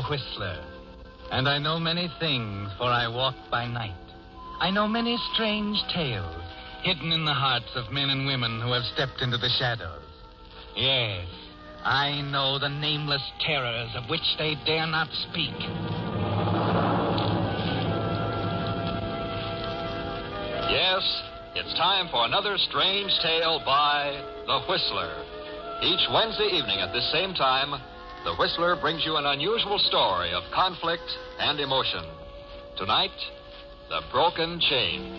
the Whistler, and I know many things, for I walk by night. I know many strange tales hidden in the hearts of men and women who have stepped into the shadows. Yes, I know the nameless terrors of which they dare not speak. Yes, it's time for another strange tale by The Whistler. Each Wednesday evening at this same time, The Whistler brings you an unusual story of conflict and emotion. Tonight, The Broken Chain.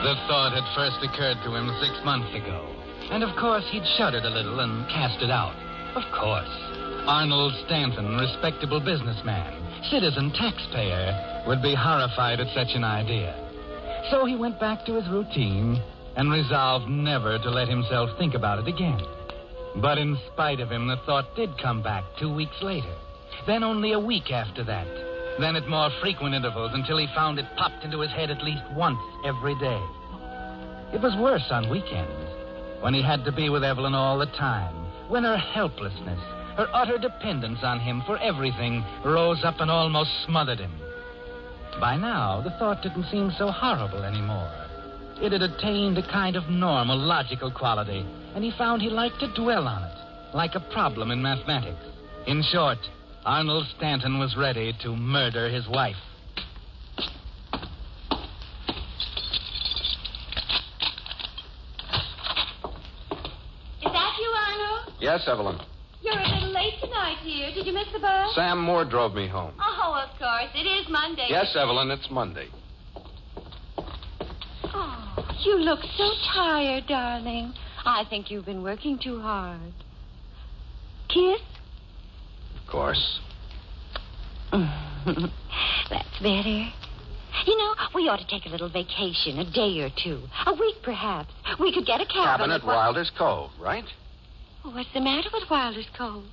The thought had first occurred to him six months ago. And of course, he'd shuddered a little and cast it out. Of course. Arnold Stanton, respectable businessman, citizen taxpayer, would be horrified at such an idea. So he went back to his routine and resolved never to let himself think about it again. But in spite of him, the thought did come back two weeks later. Then only a week after that. Then at more frequent intervals until he found it popped into his head at least once every day. It was worse on weekends, when he had to be with Evelyn all the time, when her helplessness, her utter dependence on him for everything rose up and almost smothered him. By now, the thought didn't seem so horrible anymore. It had attained a kind of normal, logical quality, and he found he liked to dwell on it, like a problem in mathematics. In short, Arnold Stanton was ready to murder his wife. Is that you, Arnold? Yes, Evelyn. You're a little late tonight, dear. Did you miss the bus? Sam Moore drove me home. Oh, of course. It is Monday. Yes, Evelyn, it's Monday. Oh, you look so tired, darling. I think you've been working too hard. Kiss? Of course. That's better. You know, we ought to take a little vacation, a day or two, a week perhaps. We could get a cabin. Cabin at Wi- Wilder's Cove, right? What's the matter with Wilder's Cove?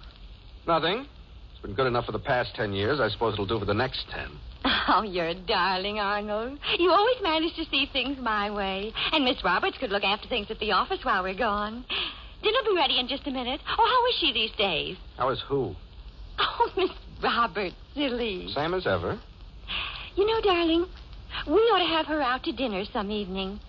Nothing. It's been good enough for the past ten years. I suppose it'll do for the next ten. Oh, you're a darling, Arnold. You always manage to see things my way. And Miss Roberts could look after things at the office while we're gone. Dinner'll be ready in just a minute. Oh, how is she these days? How is who? Oh, Miss Roberts, silly. Same as ever. You know, darling, we ought to have her out to dinner some evening.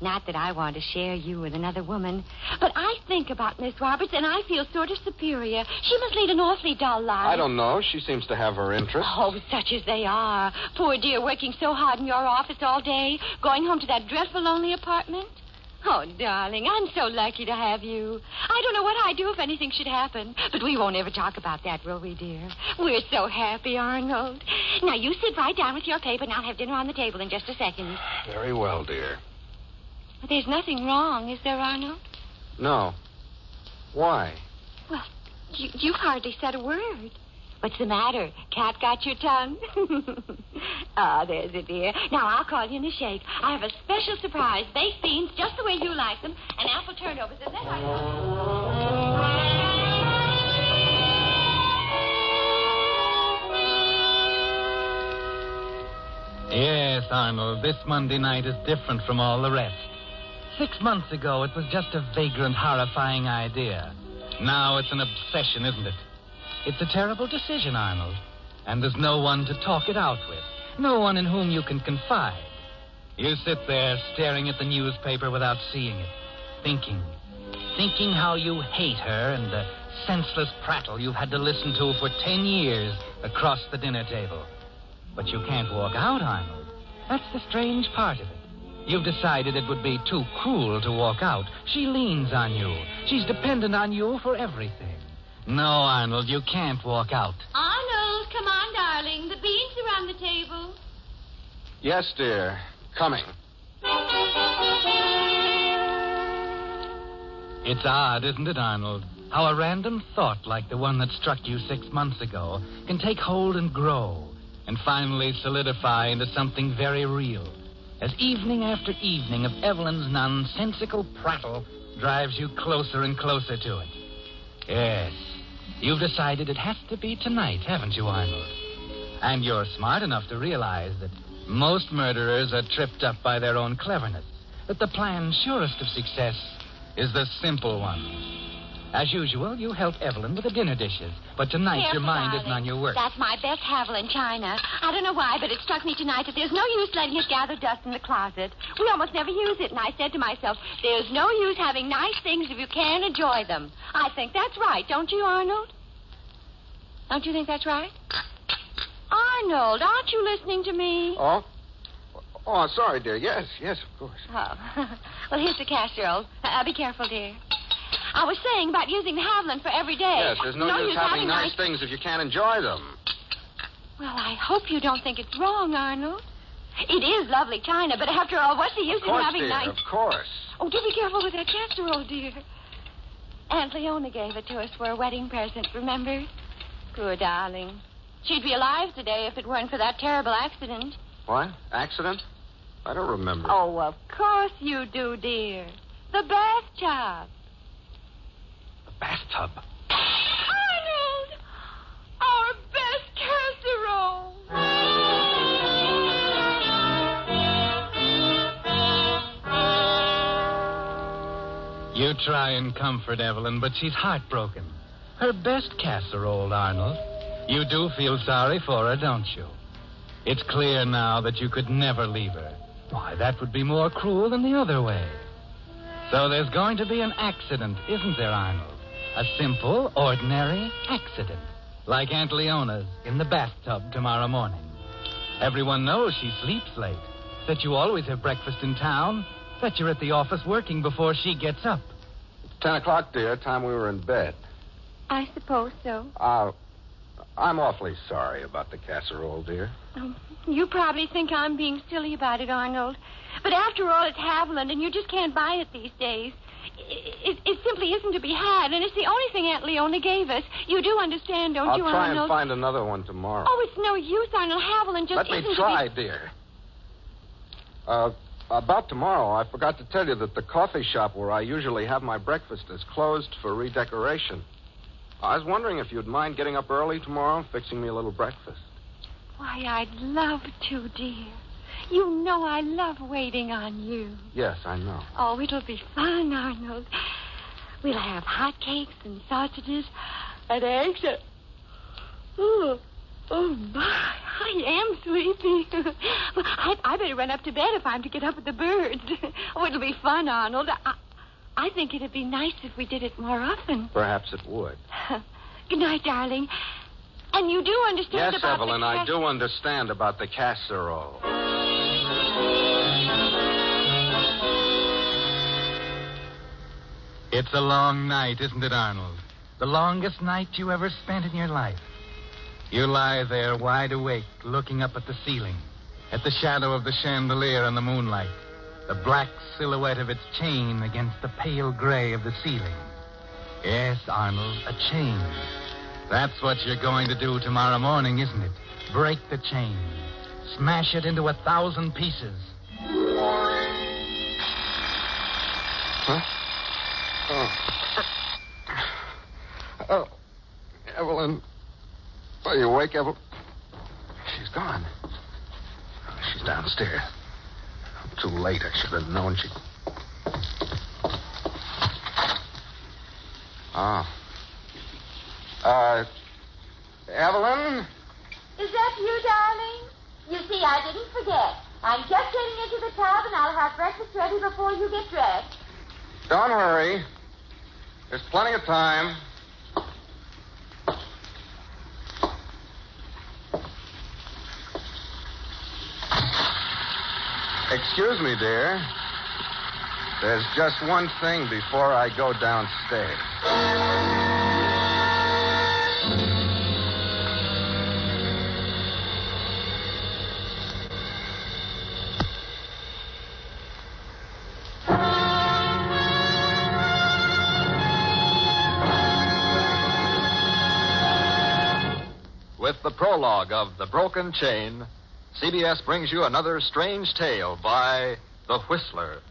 Not that I want to share you with another woman, but I think about Miss Roberts and I feel sort of superior. She must lead an awfully dull life. I don't know. She seems to have her interests. Oh, such as they are. Poor dear, working so hard in your office all day, going home to that dreadful lonely apartment. Oh, darling, I'm so lucky to have you. I don't know what I'd do if anything should happen, but we won't ever talk about that, will we, dear? We're so happy, Arnold. Now, you sit right down with your paper, and I'll have dinner on the table in just a second. Very well, dear. But there's nothing wrong, is there, Arnold? No. Why? Well, you, you've hardly said a word. What's the matter? Cat got your tongue? Ah, there's it, dear. Now I'll call you in a shake. I have a special surprise. Baked beans, just the way you like them, and apple turnovers. Is that right? Yes, Arnold, this Monday night is different from all the rest. Six months ago, it was just a vagrant, horrifying idea. Now it's an obsession, isn't it? It's a terrible decision, Arnold. And there's no one to talk it out with. No one in whom you can confide. You sit there staring at the newspaper without seeing it, thinking. Thinking how you hate her and the senseless prattle you've had to listen to for ten years across the dinner table. But you can't walk out, Arnold. That's the strange part of it. You've decided it would be too cruel to walk out. She leans on you. She's dependent on you for everything. No, Arnold, you can't walk out. Arnold, come on, darling. The beans are on the table. Yes, dear. Coming. It's odd, isn't it, Arnold? How a random thought like the one that struck you six months ago can take hold and grow and finally solidify into something very real. As evening after evening of Evelyn's nonsensical prattle drives you closer and closer to it. Yes, you've decided it has to be tonight, haven't you, Arnold? And you're smart enough to realize that Most murderers are tripped up by their own cleverness. that the plan surest of success is the simple one. As usual, you help Evelyn with the dinner dishes. But tonight Careful, your mind darling. isn't on your work. That's my best Haviland china. I don't know why, but it struck me tonight that there's no use letting it gather dust in the closet. We almost never use it, and I said to myself, there's no use having nice things if you can't enjoy them. I think that's right, don't you, Arnold? Don't you think that's right? Arnold, aren't you listening to me? Oh? Oh, sorry, dear. Yes, yes, of course. Oh. well, here's the casserole. Uh, be careful, dear. I was saying about using the Haviland for every day. Yes, there's no, use having nice things if you can't enjoy them. Well, I hope you don't think it's wrong, Arnold. It is lovely china, but after all, what's the use Of course, in having dear, nice... of course. Oh, do be careful with that casserole, dear. Aunt Leona gave it to us for a wedding present, remember? Poor darling. She'd be alive today if it weren't for that terrible accident. What? Accident? I don't remember. Oh, of course you do, dear. The bathtub. The bathtub. Arnold! Our best casserole! You try and comfort Evelyn, but she's heartbroken. Her best casserole, Arnold. You do feel sorry for her, don't you? It's clear now that you could never leave her. Why, that would be more cruel than the other way. So there's going to be an accident, isn't there, Arnold? A simple, ordinary accident. Like Aunt Leona's in the bathtub tomorrow morning. Everyone knows she sleeps late. That you always have breakfast in town. That you're at the office working before she gets up. Ten o'clock, dear. Time we were in bed. I suppose so. Uh, I'm awfully sorry about the casserole, dear. Oh, you probably think I'm being silly about it, Arnold. But after all, it's Haviland, and you just can't buy it these days. It, it, it simply isn't to be had, and it's the only thing Aunt Leona gave us. You do understand, don't I'll you, Arnold? I'll try and find another one tomorrow. Oh, it's no use, Arnold. Haviland just Let me isn't try, to dear. Uh, about tomorrow, I forgot to tell you that the coffee shop where I usually have my breakfast is closed for redecoration. I was wondering if you'd mind getting up early tomorrow and fixing me a little breakfast. Why, I'd love to, dear. You know I love waiting on you. Yes, I know. Oh, it'll be fun, Arnold. We'll have hot cakes and sausages and eggs. And... Oh, oh my! I am sleepy. well, I, I better run up to bed if I'm to get up with the birds. oh, it'll be fun, Arnold. I, I think it'd be nice if we did it more often. Perhaps it would. Good night, darling. And you do understand Yes, about Evelyn, the I do understand about the casserole. It's a long night, isn't it, Arnold? The longest night you ever spent in your life. You lie there wide awake, looking up at the ceiling, at the shadow of the chandelier in the moonlight, the black silhouette of its chain against the pale gray of the ceiling. Yes, Arnold, a chain. That's what you're going to do tomorrow morning, isn't it? Break the chain. Smash it into a thousand pieces. Huh? Oh. Oh. Evelyn. Are you awake, Evelyn? She's gone. She's downstairs. I'm too late. I should have known she. Oh. Uh. Evelyn? Is that you, darling? You see, I didn't forget. I'm just getting into the tub, and I'll have breakfast ready before you get dressed. Don't hurry. There's plenty of time. Excuse me, dear. There's just one thing before I go downstairs. Prologue of The Broken Chain, CBS brings you another strange tale by The Whistler.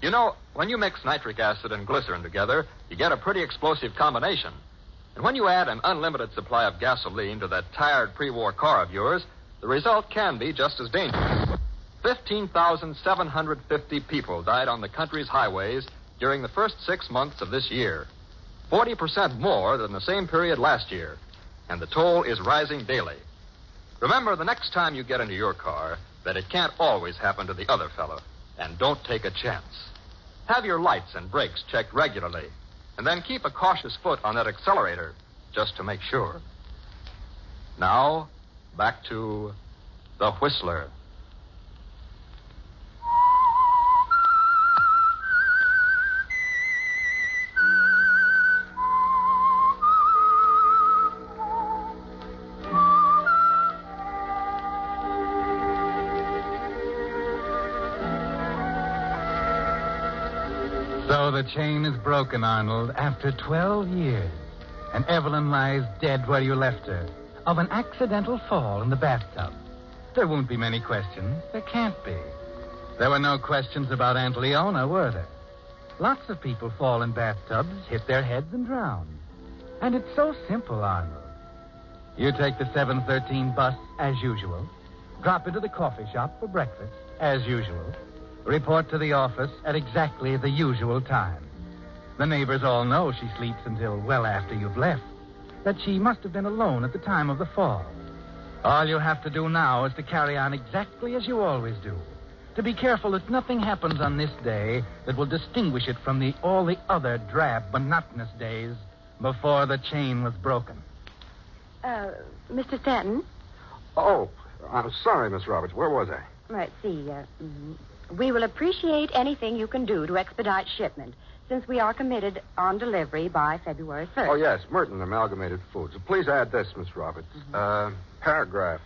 You know, when you mix nitric acid and glycerin together, you get a pretty explosive combination. And when you add an unlimited supply of gasoline to that tired pre war car of yours, the result can be just as dangerous. 15,750 people died on the country's highways during the first six months of this year. 40% more than the same period last year. And the toll is rising daily. Remember, the next time you get into your car, that it can't always happen to the other fellow. And don't take a chance. Have your lights and brakes checked regularly. And then keep a cautious foot on that accelerator, just to make sure. Now, back to The Whistler. Chain is broken, Arnold, after 12 years. And Evelyn lies dead where you left her, of an accidental fall in the bathtub. There won't be many questions. There can't be. There were no questions about Aunt Leona, were there? Lots of people fall in bathtubs, hit their heads, and drown. And it's so simple, Arnold. You take the 713 bus as usual, drop into the coffee shop for breakfast as usual, report to the office at exactly the usual time. The neighbors all know she sleeps until well after you've left, that she must have been alone at the time of the fall. All you have to do now is to carry on exactly as you always do. To be careful that nothing happens on this day that will distinguish it from the all the other drab, monotonous days before the chain was broken. Uh, Mr. Stanton? Oh, I'm sorry, Miss Roberts. Where was I? Let's see. Uh, mm, we will appreciate anything you can do to expedite shipment, since we are committed on delivery by February 1st. Oh, yes, Merton Amalgamated Foods. Please add this, Miss Roberts. Uh, paragraph.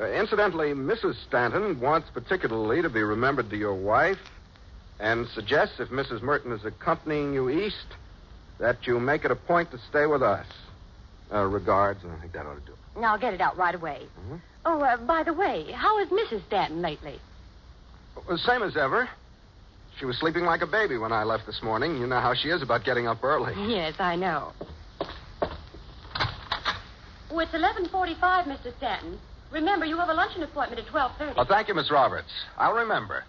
Uh, incidentally, Mrs. Stanton wants particularly to be remembered to your wife and suggests if Mrs. Merton is accompanying you east, that you make it a point to stay with us. Uh, regards, and I think that ought to do it. Now, I'll get it out right away. Mhm. Oh, uh, by the way, how is Mrs. Stanton lately? Well, same as ever. She was sleeping like a baby when I left this morning. You know how she is about getting up early. Yes, I know. Oh, it's 11.45, Mr. Stanton. Remember, you have a luncheon appointment at 12.30. Oh, thank you, Miss Roberts. I'll remember.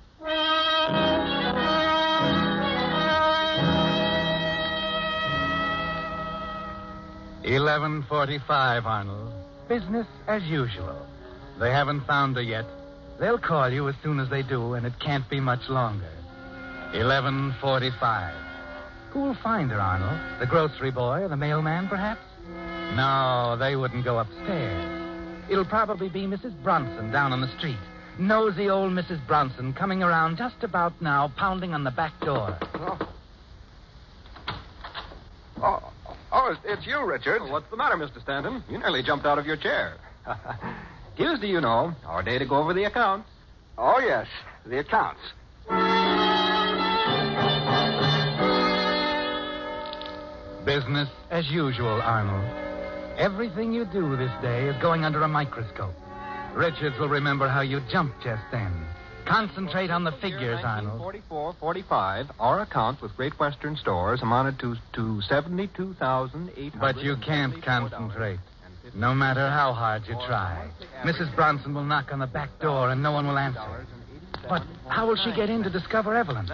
1145, Arnold. Business as usual. They haven't found her yet. They'll call you as soon as they do, and it can't be much longer. 1145. Who will find her, Arnold? The grocery boy or the mailman, perhaps? No, they wouldn't go upstairs. It'll probably be Mrs. Bronson down on the street. Nosy old Mrs. Bronson coming around just about now, pounding on the back door. Oh. Oh, oh it's- it's you, Richard. What's the matter, Mr. Stanton? You nearly jumped out of your chair. Tuesday, you know, our day to go over the accounts. Oh, yes, the accounts. Business as usual, Arnold. Everything you do this day is going under a microscope. Richards will remember how you jumped just then. Concentrate on the figures, Arnold. 1944 45, our account with Great Western Stores amounted to, to 72800 But you can't concentrate. No matter how hard you try. Mrs. Bronson will knock on the back door and no one will answer. But how will she get in to discover Evelyn?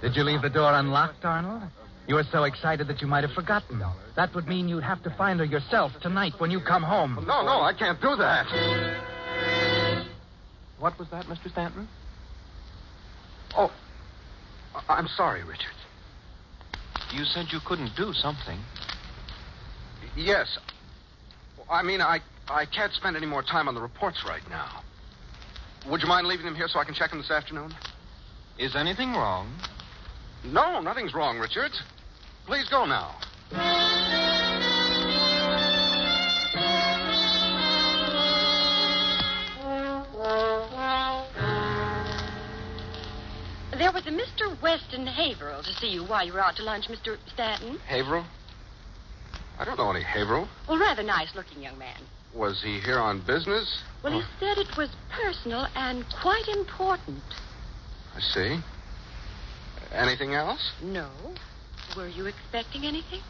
Did you leave the door unlocked, Arnold? You were so excited that you might have forgotten. That would mean you'd have to find her yourself tonight when you come home. No, no, I can't do that. What was that, Mr. Stanton? Oh, I- I'm sorry, Richard. You said you couldn't do something. Yes. I mean, I, I can't spend any more time on the reports right now. Would you mind leaving them here so I can check them this afternoon? Is anything wrong? No, nothing's wrong, Richard. Please go now. There was a Mr. Weston Haverhill to see you while you were out to lunch, Mr. Stanton. Haverhill? I don't know any Haverhill. Well, rather nice looking young man. Was he here on business? Well, he said it was personal and quite important. I see. Anything else? No. Were you expecting anything?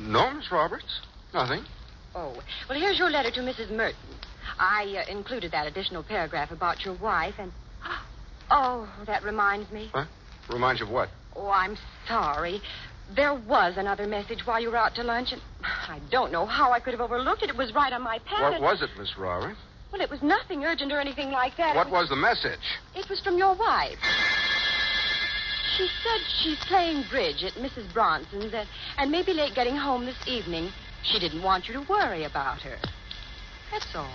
No, Miss Roberts. Nothing. Oh, well, here's your letter to Mrs. Merton. I uh, included that additional paragraph about your wife, and. Oh, that reminds me. Huh? Reminds you of what? Oh, I'm sorry. There was another message while you were out to lunch, and I don't know how I could have overlooked it. It was right on my pad. What and- was it, Miss Roberts? Well, it was nothing urgent or anything like that. It What was the message? It was from your wife. She said she's playing bridge at Mrs. Bronson's and, and may be late getting home this evening. She didn't want you to worry about her. That's all.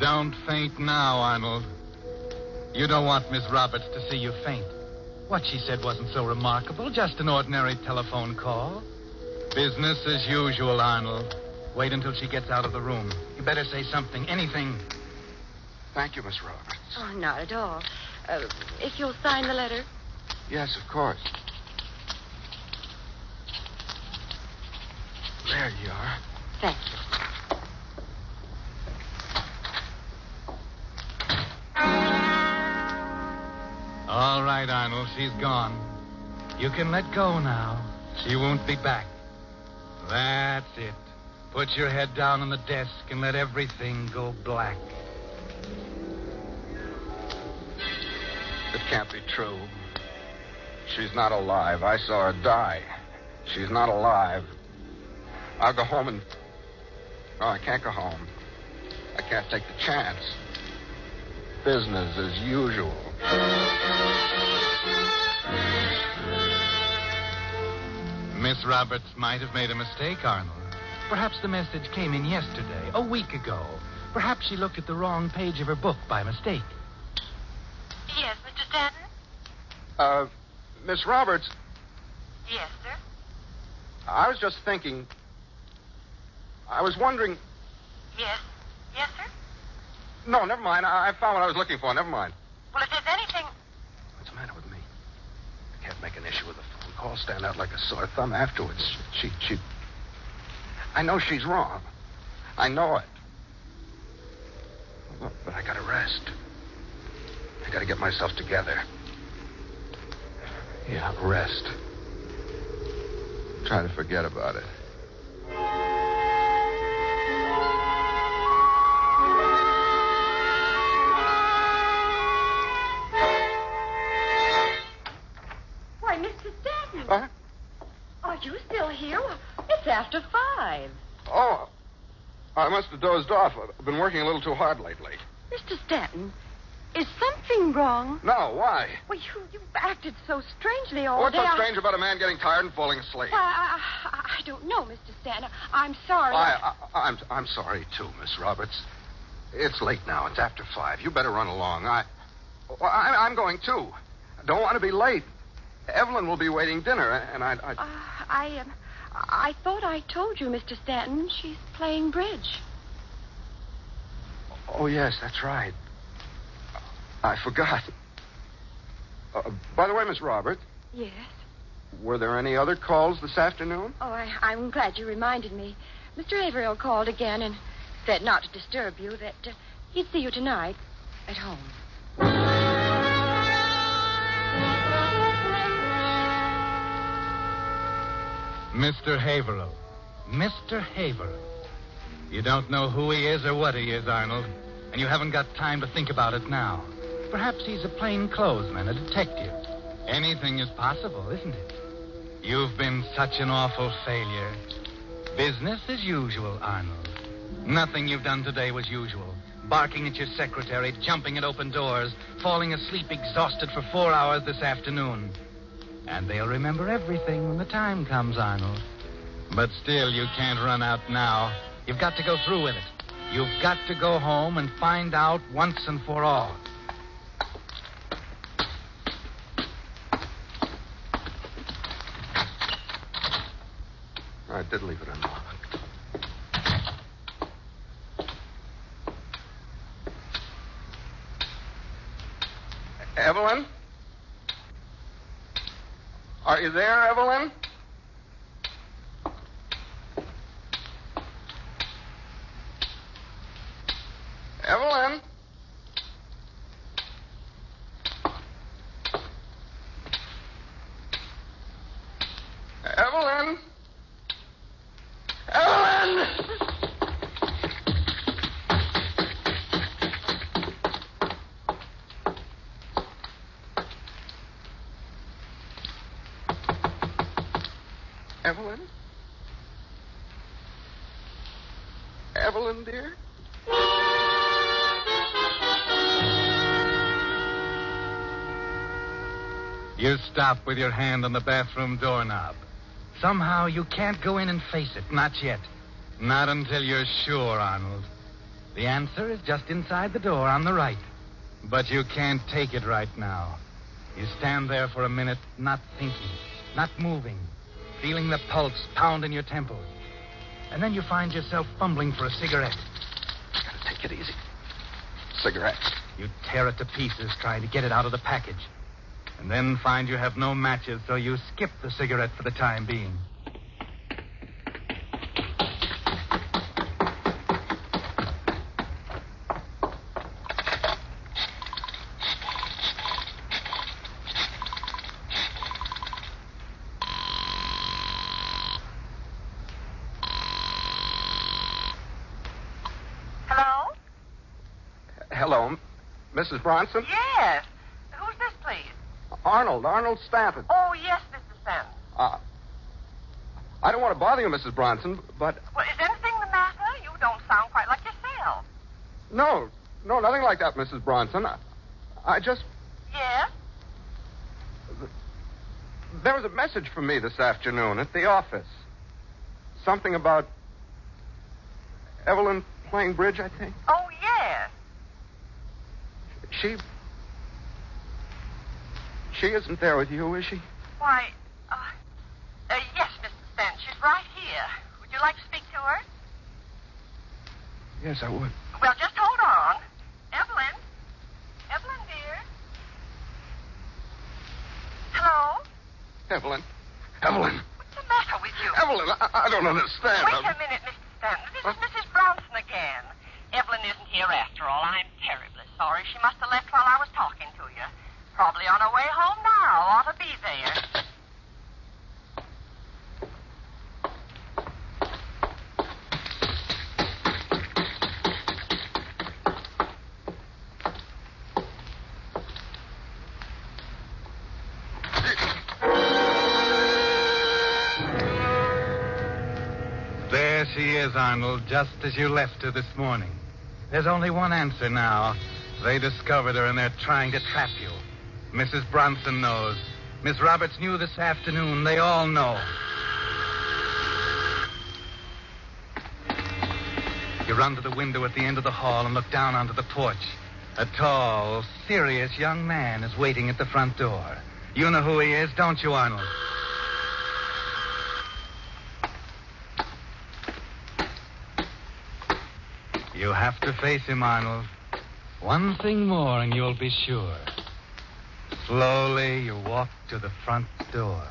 Don't faint now, Arnold. You don't want Miss Roberts to see you faint. What she said wasn't so remarkable, just an ordinary telephone call. Business as usual, Arnold. Wait until she gets out of the room. You better say something, anything. Thank you, Miss Roberts. Oh, not at all. Uh, if you'll sign the letter. Yes, of course. There you are. Thank you. All right, Arnold, she's gone. You can let go now. She won't be back. That's it. Put your head down on the desk and let everything go black. It can't be true. She's not alive. I saw her die. She's not alive. I'll go home and. Oh, I can't go home. I can't take the chance. Business as usual. Miss Roberts might have made a mistake, Arnold. Perhaps the message came in yesterday, a week ago. Perhaps she looked at the wrong page of her book by mistake. Yes, Mr. Stanton? Uh, Miss Roberts, Yes, sir. I was just thinking. I was wondering. Yes. Yes, sir? No, never mind. I, I found what I was looking for. Never mind. Well, if there's anything. What's the matter with me? I can't make an issue with a phone call. Stand out like a sore thumb afterwards. She, she. I know she's wrong. I know it. But- I gotta rest. I gotta get myself together. Yeah, rest. Try to forget about it. Must have dozed off. I've been working a little too hard lately. Mr. Stanton, is something wrong? No, why? Well, you, you've acted so strangely all What's day. so I- strange about a man getting tired and falling asleep? I, I, I don't know, Mr. Stanton. I'm sorry. I, I, I'm, I'm sorry, too, Miss Roberts. It's late now. It's after five. You better run along. I, I, I'm going, too. I Don't want to be late. Evelyn will be waiting dinner, and I... I... Uh, I, um, I thought I told you, Mr. Stanton, she's playing bridge. Oh, yes, that's right. I forgot. Uh, by the way, Miss Roberts, Yes. were there any other calls this afternoon? Oh, I, I'm glad you reminded me. Mr. Haverhill called again and said not to disturb you, that uh, he'd see you tonight at home. Mr. Haverhill. Mr. Haverhill. You don't know who he is or what he is, Arnold, and you haven't got time to think about it now. Perhaps he's a plainclothesman, a detective. Anything is possible, isn't it? You've been such an awful failure. Business as usual, Arnold. Nothing you've done today was usual. Barking at your secretary, jumping at open doors, falling asleep exhausted for four hours this afternoon. And they'll remember everything when the time comes, Arnold. But still, you can't run out now. You've got to go through with it. You've got to go home and find out once and for all. I did leave it unlocked. Evelyn? Are you there, Evelyn? You stop with your hand on the bathroom doorknob. Somehow you can't go in and face it. Not yet. Not until you're sure, Arnold. The answer is just inside the door on the right. But you can't take it right now. You stand there for a minute, not thinking, not moving, feeling the pulse pound in your temples. And then you find yourself fumbling for a cigarette. Gotta take it easy. Cigarette. You tear it to pieces trying to get it out of the package. And then find you have no matches, so you skip the cigarette for the time being. Hello? Hello, Mrs. Bronson? Yes. Who's this, please? Arnold, Arnold Stanton. Oh, yes, Mr. Stanton. Uh, I don't want to bother you, Mrs. Bronson, but Well, is anything the matter? You don't sound quite like yourself. no, no, nothing like that, Mrs. Bronson. I, I just. Yes? There was a message for me this afternoon at the office. Something about Evelyn playing bridge, I think. Oh, yes. She. She isn't there with you, is she? Why, uh, uh, yes, Mr. Stanton. She's right here. Would you like to speak to her? Yes, I would. Well, just hold on. Evelyn? Evelyn, dear? Hello? Evelyn. Evelyn. What's the matter with you? Evelyn, I, I don't understand. Wait a minute, Mr. Stanton. This is Mrs. Bronson again. Evelyn isn't here after all. I'm terribly sorry. She must have left while I was talking. Probably on her way home now. Ought to be there. There she is, Arnold, just as you left her this morning. There's only one answer now. They discovered her and they're trying to trap you. Mrs. Bronson knows. Miss Roberts knew this afternoon. They all know. You run to the window at the end of the hall and look down onto the porch. A tall, serious young man is waiting at the front door. You know who he is, don't you, Arnold? You have to face him, Arnold. One thing more and you'll be sure. Slowly, you walk to the front door.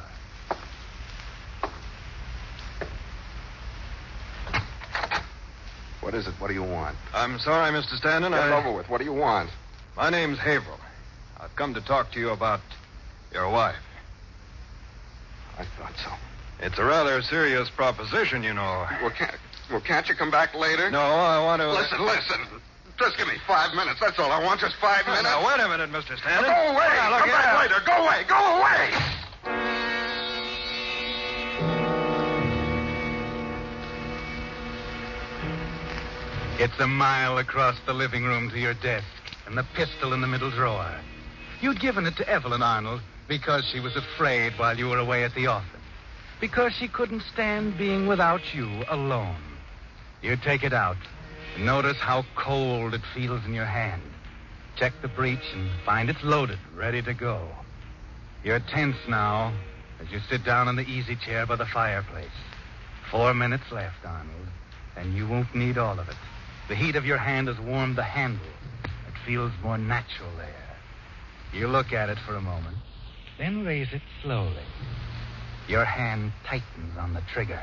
What is it? What do you want? I'm sorry, Mr. Stanton. Get it I... over with. What do you want? My name's Haverhill. I've come to talk to you about your wife. I thought so. It's a rather serious proposition, you know. Well, can't, well, can't you come back later? No, I want to. Listen, listen. Just give me five minutes. That's all I want. Just five minutes. Now, wait a minute, Mr. Now, Stanton. go away. Now, look come here. back later. Go away. Go away. It's a mile across the living room to your desk, and the pistol in the middle drawer. You'd given it to Evelyn Arnold because she was afraid while you were away at the office. Because she couldn't stand being without you alone. You take it out. Notice how cold it feels in your hand. Check the breech and find it's loaded, ready to go. You're tense now as you sit down in the easy chair by the fireplace. Four minutes left, Arnold, and you won't need all of it. The heat of your hand has warmed the handle. It feels more natural there. You look at it for a moment, then raise it slowly. Your hand tightens on the trigger.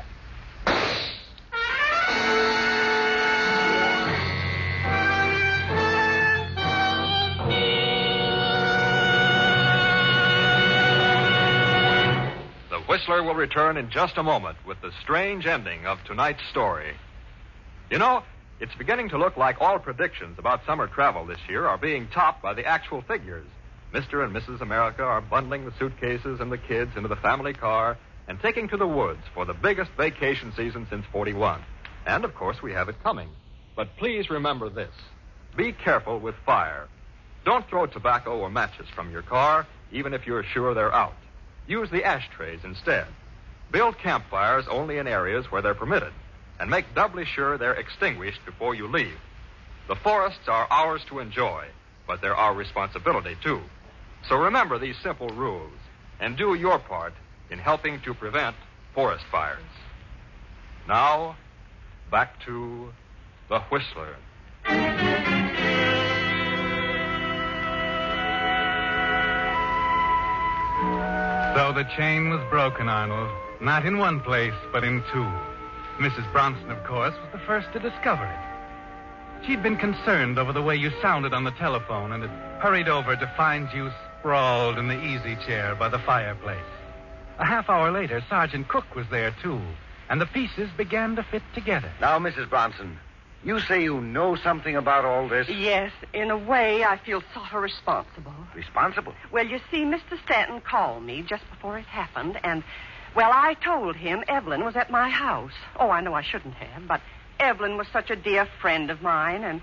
Whistler will return in just a moment with the strange ending of tonight's story. You know, it's beginning to look like all predictions about summer travel this year are being topped by the actual figures. Mr. and Mrs. America are bundling the suitcases and the kids into the family car, and taking to the woods for the biggest vacation season since 41. And of course, we have it coming. But please remember this be careful with fire. Don't throw tobacco or matches from your car, even if you're sure they're out. Use the ashtrays instead. Build campfires only in areas where they're permitted, and make doubly sure they're extinguished before you leave. The forests are ours to enjoy, but they're our responsibility, too. So remember these simple rules and do your part in helping to prevent forest fires. Now, back to the Whistler. So the chain was broken, Arnold. Not in one place, but in two. Mrs. Bronson, of course, was the first to discover it. She'd been concerned over the way you sounded on the telephone and had hurried over to find you sprawled in the easy chair by the fireplace. A half hour later, Sergeant Cook was there, too, and the pieces began to fit together. Now, Mrs. Bronson, you say you know something about all this? Yes, in a way, I feel sort of responsible. Responsible? Well, you see, Mr. Stanton called me just before it happened, and, well, I told him Evelyn was at my house. Oh, I know I shouldn't have, but Evelyn was such a dear friend of mine, and.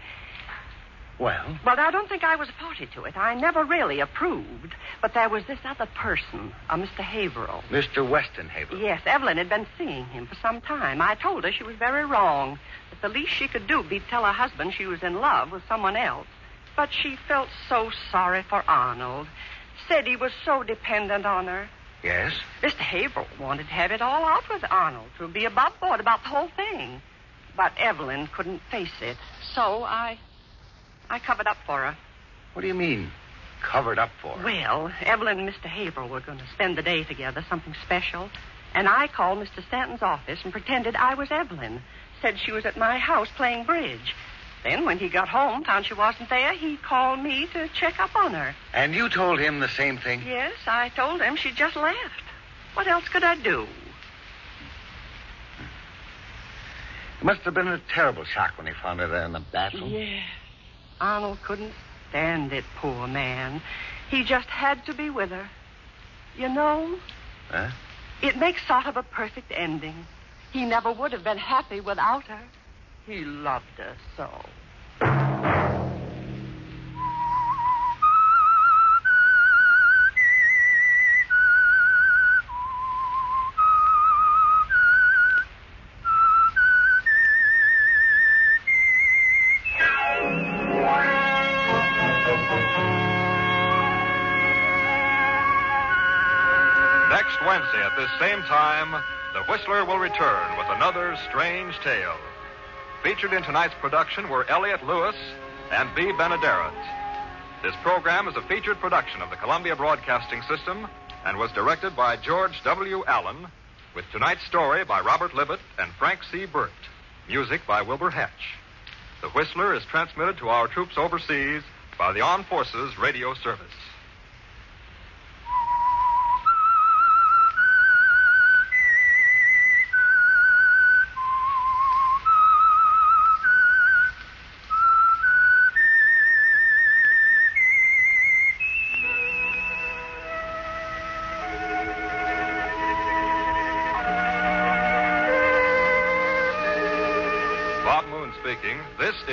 Well? Well, I don't think I was a party to it. I never really approved. But there was this other person, uh, a Mr. Haverhill. Mr. Weston Haverhill? Yes, Evelyn had been seeing him for some time. I told her she was very wrong. The least she could do be tell her husband she was in love with someone else. But she felt so sorry for Arnold. Said he was so dependent on her. Yes? Mr. Haverhill wanted to have it all out with Arnold, to be above board about the whole thing. But Evelyn couldn't face it. So I. I covered up for her. What do you mean, covered up for? her? Well, Evelyn and Mr. Haverhill were going to spend the day together, something special. And I called Mr. Stanton's office and pretended I was Evelyn. Said she was at my house playing bridge. Then, when he got home, found she wasn't there, he called me to check up on her. And you told him the same thing? Yes, I told him she just left. What else could I do? It must have been a terrible shock when he found her there in the bathroom. Yeah. Arnold couldn't stand it, poor man. He just had to be with her. You know, Huh? it makes sort of a perfect ending. He never would have been happy without her. He loved her so. Whistler will return with another strange tale. Featured in tonight's production were Elliott Lewis and Bea Benaderet. This program is a featured production of the Columbia Broadcasting System and was directed by George W. Allen, with tonight's story by Robert Libott and Frank C. Burt. Music by Wilbur Hatch. The Whistler is transmitted to our troops overseas by the Armed Forces Radio Service.